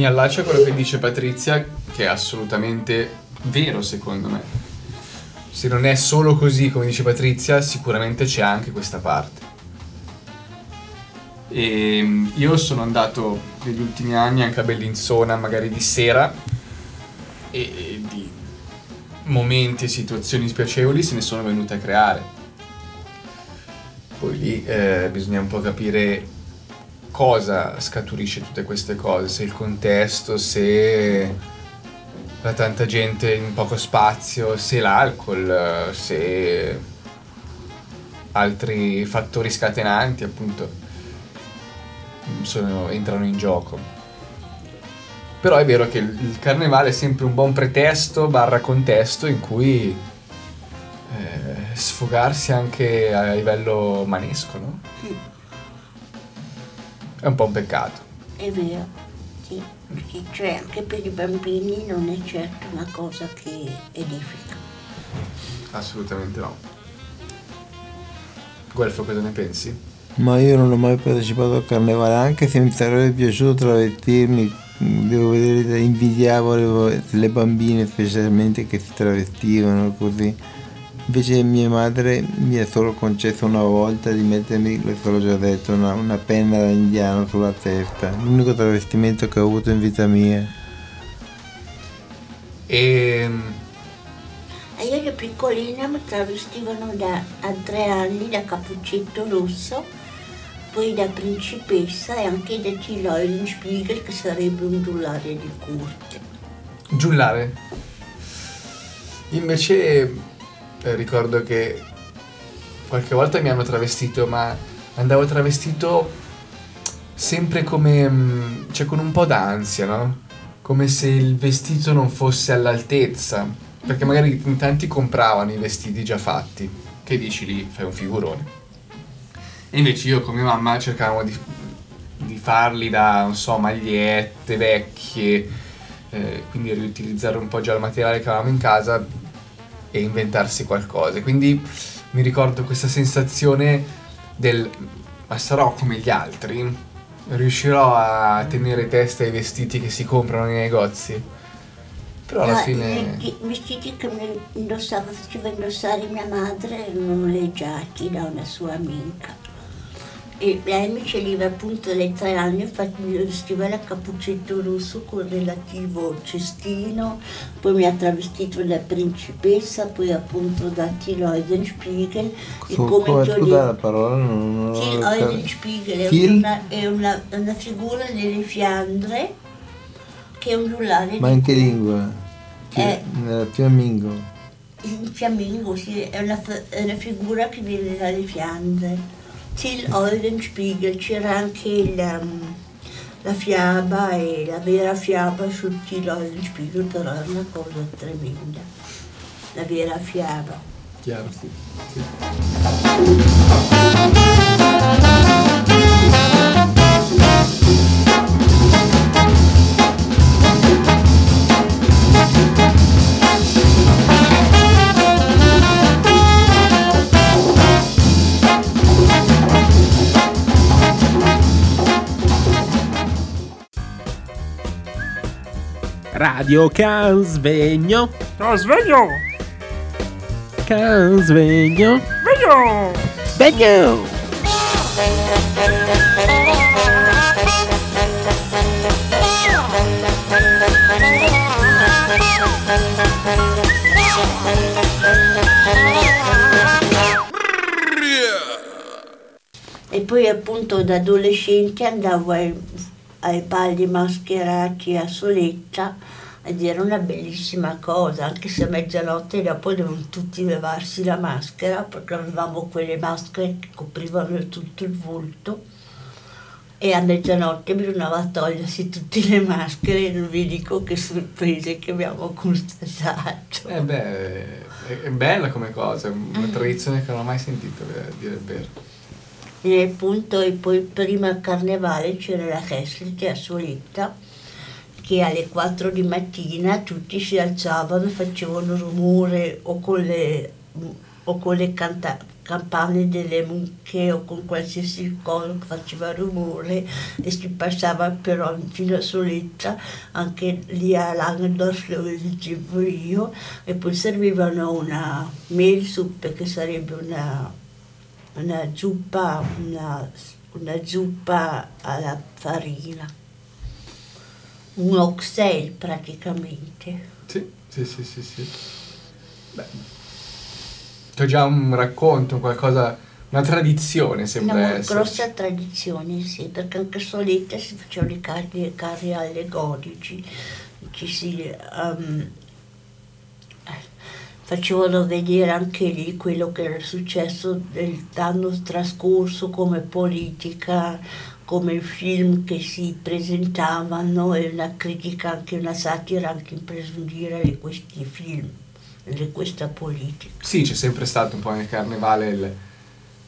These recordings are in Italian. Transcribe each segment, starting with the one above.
Mi allaccio a quello che dice Patrizia, che è assolutamente vero secondo me. Se non è solo così, come dice Patrizia, sicuramente c'è anche questa parte. E mm, io sono andato negli ultimi anni anche a Bellinzona, magari di sera, e di momenti e situazioni spiacevoli se ne sono venute a creare. Poi lì eh, bisogna un po' capire cosa scaturisce tutte queste cose, se il contesto, se la tanta gente in poco spazio, se l'alcol, se altri fattori scatenanti appunto sono, entrano in gioco. Però è vero che il carnevale è sempre un buon pretesto barra contesto in cui eh, sfogarsi anche a livello manesco, no? È un po' un peccato. È vero, sì, perché cioè anche per i bambini non è certo una cosa che edifica. Assolutamente no. Guelfo, cosa ne pensi? Ma io non ho mai partecipato al carnevale, anche se mi sarebbe piaciuto travestirmi, devo vedere, invidiavo le, le bambine specialmente che si travestivano così Invece mia madre mi ha solo concesso una volta di mettermi, l'ho già detto, una, una penna da indiano sulla testa. L'unico travestimento che ho avuto in vita mia. E... e io da piccolina mi travestivano da, a tre anni da cappuccetto rosso, poi da principessa e anche da T. Spiegel che sarebbe un giullare di corte. Giullare? Invece eh, ricordo che qualche volta mi hanno travestito, ma andavo travestito sempre come, mm, cioè con un po' d'ansia, no? Come se il vestito non fosse all'altezza, perché magari in tanti compravano i vestiti già fatti, che dici lì fai un figurone. E invece io con mia mamma cercavamo di, di farli da, non so, magliette vecchie, eh, quindi riutilizzare un po' già il materiale che avevamo in casa e inventarsi qualcosa. Quindi mi ricordo questa sensazione del ma sarò come gli altri? Riuscirò a tenere testa ai vestiti che si comprano nei negozi? Però alla no, fine... I vestiti che mi indossava, faceva indossare mia madre erano leggiati da una sua amica e lei mi celiva appunto dai tre anni, mi vestiva la cappuccetto rosso con relativo cestino, poi mi ha travestito da principessa, poi appunto da Till Eulenspiegel. E come scusa la parola? Non, non Till Eulenspiegel è, una, è una, una, figura delle Fiandre che è un giullare. Ma in che lingua? È, Nella fiammingo? In fiammingo, sì, è una, è una figura che viene dalle Fiandre. Till Eulenspiegel c'era anche um, la fiaba e la vera fiaba sul Till Eulenspiegel, però è una cosa tremenda, la vera fiaba. Chiaro, sì. sì. Radio Can Svegno. Can Svegno. Can Svegno. Svegno. Svegno. E poi appunto da adolescente andavo ai ai balli mascherati a Soletta ed era una bellissima cosa, anche se a mezzanotte dopo dovevano tutti levarsi la maschera perché avevamo quelle maschere che coprivano tutto il volto e a mezzanotte bisognava togliersi tutte le maschere e non vi dico che sorprese che abbiamo constatato. Eh beh, è, bella come cosa, una tradizione che non ho mai sentito, a dire il vero. E appunto, e poi prima al carnevale c'era la Heslite a Soletta che alle 4 di mattina tutti si alzavano, facevano rumore o con le, o con le canta- campane delle mucche o con qualsiasi cosa faceva rumore e si passava però fino a Soletta, anche lì a Langendorf dove dicevo io, e poi servivano una mehlsuppe che sarebbe una una zuppa, una, una zuppa alla farina, un oxtail praticamente. Sì, sì, sì, sì, sì. Beh, c'è già un racconto, qualcosa, una tradizione sembra Una essere. grossa tradizione, sì, perché anche a Soletta si facevano i carri, carri allegorici, ci si ehm, facevano vedere anche lì quello che era successo nell'anno trascorso come politica, come film che si presentavano e una critica, anche una satira anche in giro di questi film, di questa politica. Sì, c'è sempre stato un po' nel carnevale il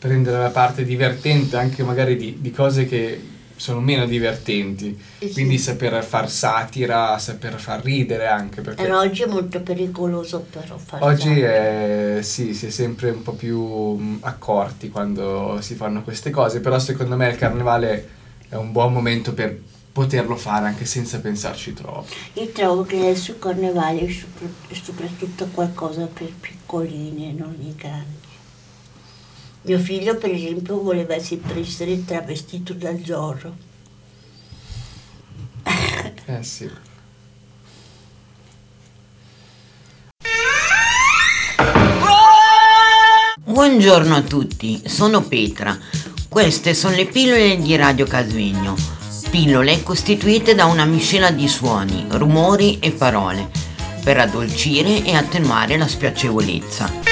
prendere la parte divertente anche magari di, di cose che sono meno divertenti, Eh sì. quindi saper far satira, saper far ridere anche, perché Però oggi è molto pericoloso però fare oggi è, sì, si è sempre un po' più accorti quando si fanno queste cose, però secondo me il carnevale è un buon momento per poterlo fare anche senza pensarci troppo. Io trovo che adesso il carnevale è soprattutto qualcosa per piccolini e non i grandi. Mio figlio, per esempio, voleva sempre essere travestito da Zorro. Eh sì. Buongiorno a tutti, sono Petra. Queste sono le pillole di Radio Casvegno. Pillole costituite da una miscela di suoni, rumori e parole per addolcire e attenuare la spiacevolezza.